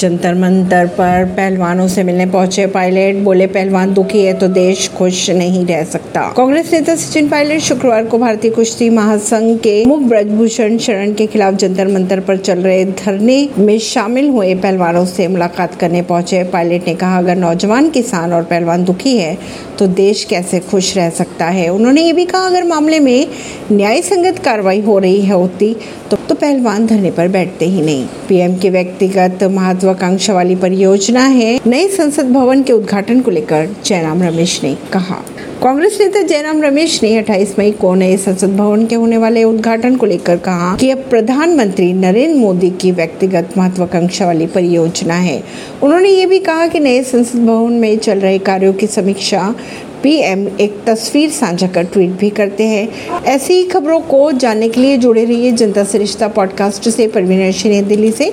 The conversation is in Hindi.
जंतर मंतर पर पहलवानों से मिलने पहुँचे पायलट। बोले पहलवान दुखी है तो देश खुश नहीं रह सकता। कांग्रेस नेता सचिन पायलट शुक्रवार को भारतीय कुश्ती महासंघ के मुख ब्रजभूषण शरण के खिलाफ जंतर मंतर पर चल रहे धरने में शामिल हुए पहलवानों से मुलाकात करने पहुँचे। पायलट ने कहा अगर नौजवान किसान और पहलवान दुखी है तो देश कैसे खुश रह सकता है? उन्होंने ये भी कहा अगर मामले में न्याय संगत कार्रवाई हो रही है होती तो, तो पहलवान धरने पर बैठते ही नहीं। पीएम के व्यक्तिगत महत्वाकांक्षा वाली परियोजना है। नए संसद भवन के उद्घाटन को लेकर जयराम रमेश ने कहा। कांग्रेस नेता जयराम रमेश ने 28 मई को नए संसद भवन के होने वाले उद्घाटन को लेकर कहा कि अब प्रधानमंत्री नरेंद्र मोदी की व्यक्तिगत महत्वाकांक्षा वाली परियोजना है। उन्होंने ये भी कहा कि नए संसद भवन में चल रहे कार्यों की समीक्षा पीएम एक तस्वीर साझा कर ट्वीट भी करते हैं। ऐसी ही खबरों को जानने के लिए जुड़े रहिए जनता से रिश्ता पॉडकास्ट से, परवीन दिल्ली से।